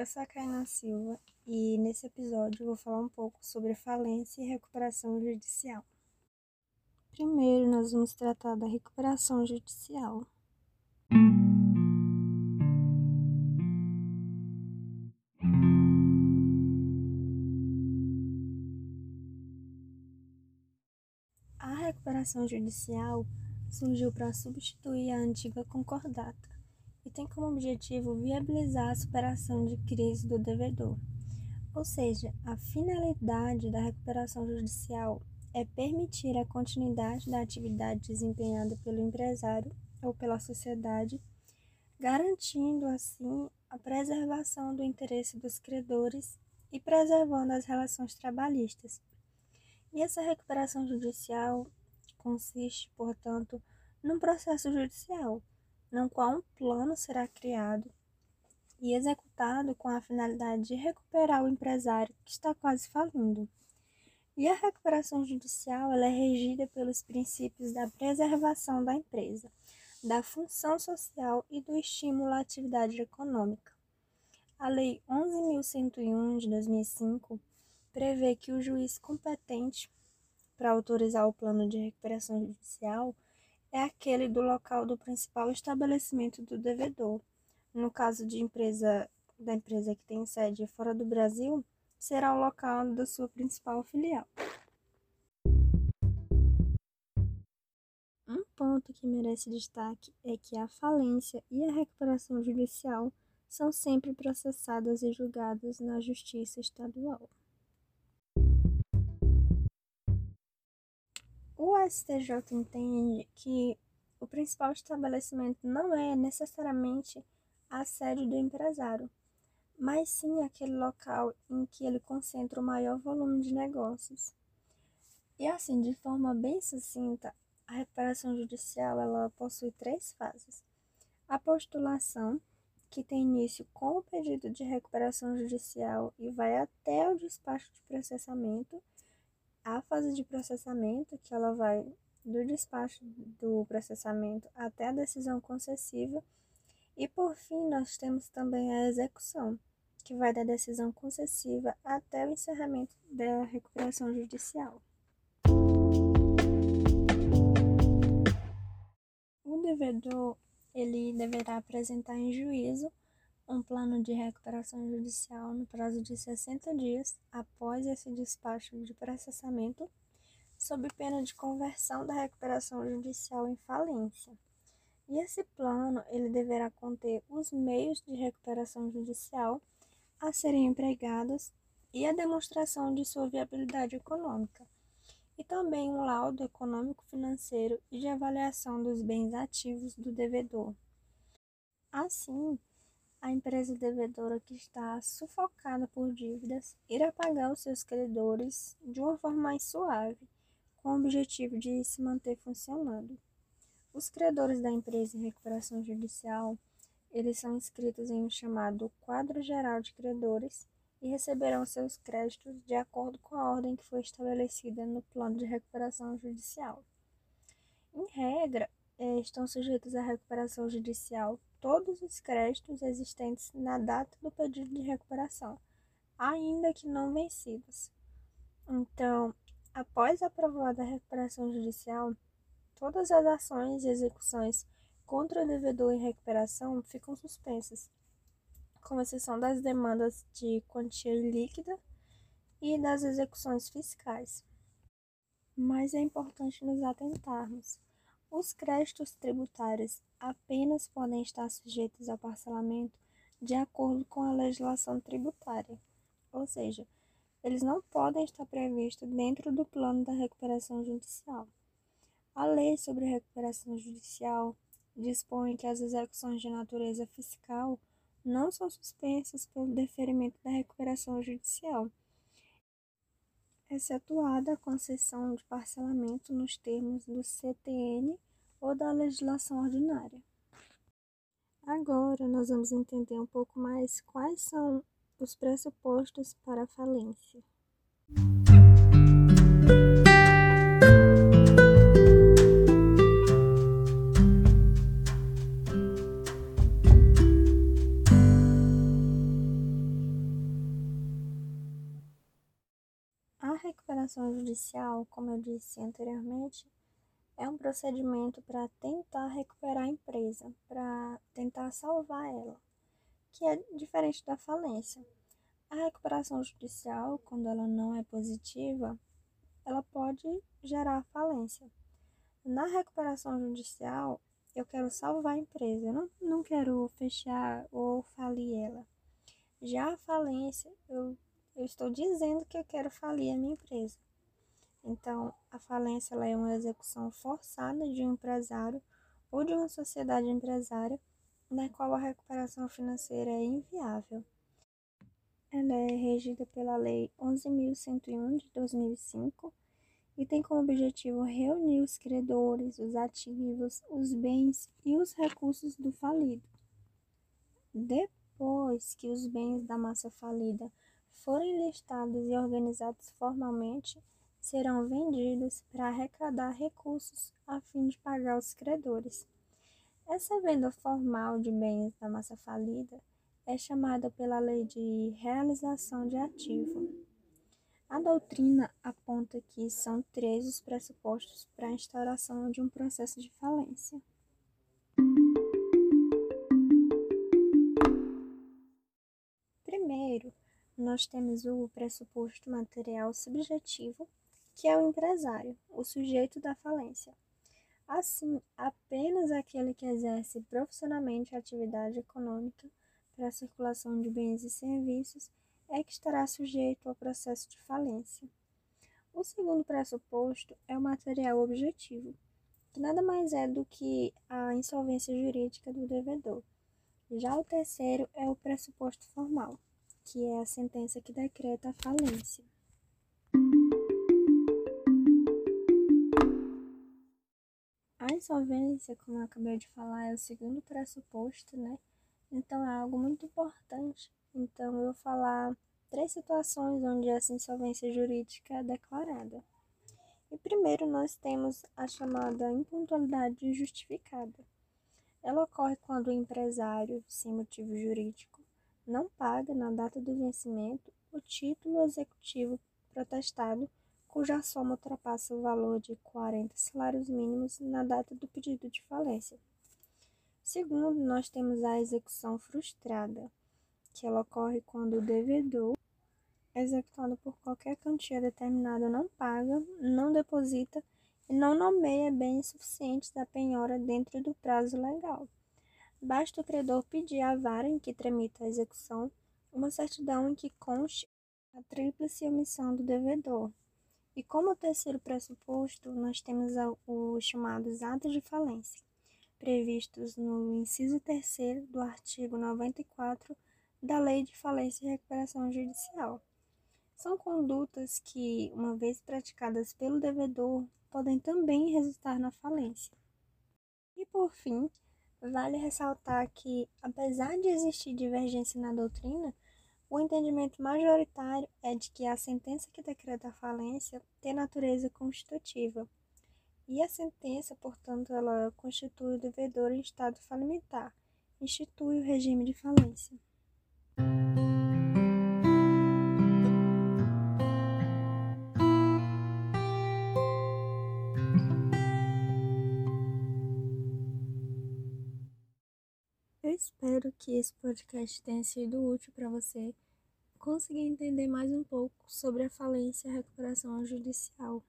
eu sou a Kaina Silva e nesse episódio vou falar um pouco sobre falência e recuperação judicial. Primeiro, nós vamos tratar da recuperação judicial. A recuperação judicial surgiu para substituir a antiga concordata e tem como objetivo viabilizar a superação de crise do devedor. Ou seja, a finalidade da recuperação judicial é permitir a continuidade da atividade desempenhada pelo empresário ou pela sociedade, garantindo assim a preservação do interesse dos credores e preservando as relações trabalhistas. E essa recuperação judicial consiste, portanto, num processo judicial no qual um plano será criado e executado com a finalidade de recuperar o empresário que está quase falindo. E a recuperação judicial é regida pelos princípios da preservação da empresa, da função social e do estímulo à atividade econômica. A Lei 11.101 de 2005 prevê que o juiz competente para autorizar o plano de recuperação judicial é aquele do local do principal estabelecimento do devedor. No caso de empresa da empresa que tem sede fora do Brasil, será o local da sua principal filial. Um ponto que merece destaque é que a falência e a recuperação judicial são sempre processadas e julgadas na Justiça Estadual. O STJ entende que o principal estabelecimento não é necessariamente a sede do empresário, mas sim aquele local em que ele concentra o maior volume de negócios. E assim, de forma bem sucinta, a recuperação judicial ela possui três fases. A postulação, que tem início com o pedido de recuperação judicial e vai até o despacho de processamento, a fase de processamento, que ela vai do despacho do processamento até a decisão concessiva, e por fim nós temos também a execução, que vai da decisão concessiva até o encerramento da recuperação judicial. O devedor ele deverá apresentar em juízo um plano de recuperação judicial no prazo de 60 dias após esse despacho de processamento, sob pena de conversão da recuperação judicial em falência. E esse plano ele deverá conter os meios de recuperação judicial a serem empregados e a demonstração de sua viabilidade econômica, e também um laudo econômico-financeiro e de avaliação dos bens ativos do devedor. Assim, a empresa devedora que está sufocada por dívidas irá pagar os seus credores de uma forma mais suave, com o objetivo de se manter funcionando. Os credores da empresa em recuperação judicial, eles são inscritos em um chamado Quadro Geral de Credores e receberão seus créditos de acordo com a ordem que foi estabelecida no plano de recuperação judicial. Em regra, eh, estão sujeitos à recuperação judicial todos os créditos existentes na data do pedido de recuperação, ainda que não vencidos. Então, após aprovada a recuperação judicial, todas as ações e execuções contra o devedor em recuperação ficam suspensas, com exceção das demandas de quantia líquida e das execuções fiscais. Mas é importante nos atentarmos os créditos tributários apenas podem estar sujeitos ao parcelamento de acordo com a legislação tributária, ou seja, eles não podem estar previstos dentro do plano da recuperação judicial. A lei sobre recuperação judicial dispõe que as execuções de natureza fiscal não são suspensas pelo deferimento da recuperação judicial, excetuada a concessão de parcelamento nos termos do CTN ou da legislação ordinária. Agora nós vamos entender um pouco mais quais são os pressupostos para a falência. A recuperação judicial, como eu disse anteriormente, é um procedimento para tentar recuperar a empresa, para tentar salvar ela, que é diferente da falência. A recuperação judicial, quando ela não é positiva, ela pode gerar falência. Na recuperação judicial, eu quero salvar a empresa, eu não, não quero fechar ou falir ela. Já a falência, eu, eu estou dizendo que eu quero falir a minha empresa. Então, a falência é uma execução forçada de um empresário ou de uma sociedade empresária na qual a recuperação financeira é inviável. Ela é regida pela Lei 11.101 de 2005 e tem como objetivo reunir os credores, os ativos, os bens e os recursos do falido. Depois que os bens da massa falida forem listados e organizados formalmente, serão vendidos para arrecadar recursos a fim de pagar os credores. Essa venda formal de bens da massa falida é chamada pela lei de realização de ativo. A doutrina aponta que são três os pressupostos para a instauração de um processo de falência. Primeiro, nós temos o pressuposto material subjetivo, que é o empresário, o sujeito da falência. Assim, apenas aquele que exerce profissionalmente a atividade econômica para a circulação de bens e serviços é que estará sujeito ao processo de falência. O segundo pressuposto é o material objetivo, que nada mais é do que a insolvência jurídica do devedor. Já o terceiro é o pressuposto formal, que é a sentença que decreta a falência. Insolvência, como eu acabei de falar, é o segundo pressuposto, né? Então é algo muito importante. Então eu vou falar três situações onde essa insolvência jurídica é declarada. E primeiro nós temos a chamada impuntualidade justificada. Ela ocorre quando o empresário, sem motivo jurídico, não paga na data do vencimento o título executivo protestado cuja soma ultrapassa o valor de 40 salários mínimos na data do pedido de falência. Segundo, nós temos a execução frustrada, que ela ocorre quando o devedor, executado por qualquer quantia determinada, não paga, não deposita e não nomeia bens suficientes da penhora dentro do prazo legal. Basta o credor pedir à vara em que tramita a execução uma certidão em que conste a tríplice omissão do devedor, e como terceiro pressuposto, nós temos os chamados atos de falência, previstos no inciso 3 do artigo 94 da Lei de Falência e Recuperação Judicial. São condutas que, uma vez praticadas pelo devedor, podem também resultar na falência. E por fim, vale ressaltar que, apesar de existir divergência na doutrina, o entendimento majoritário é de que a sentença que decreta a falência tem natureza constitutiva, e a sentença, portanto, ela constitui o devedor em estado falimentar, institui o regime de falência. Eu espero que esse podcast tenha sido útil para você conseguir entender mais um pouco sobre a falência e a recuperação judicial.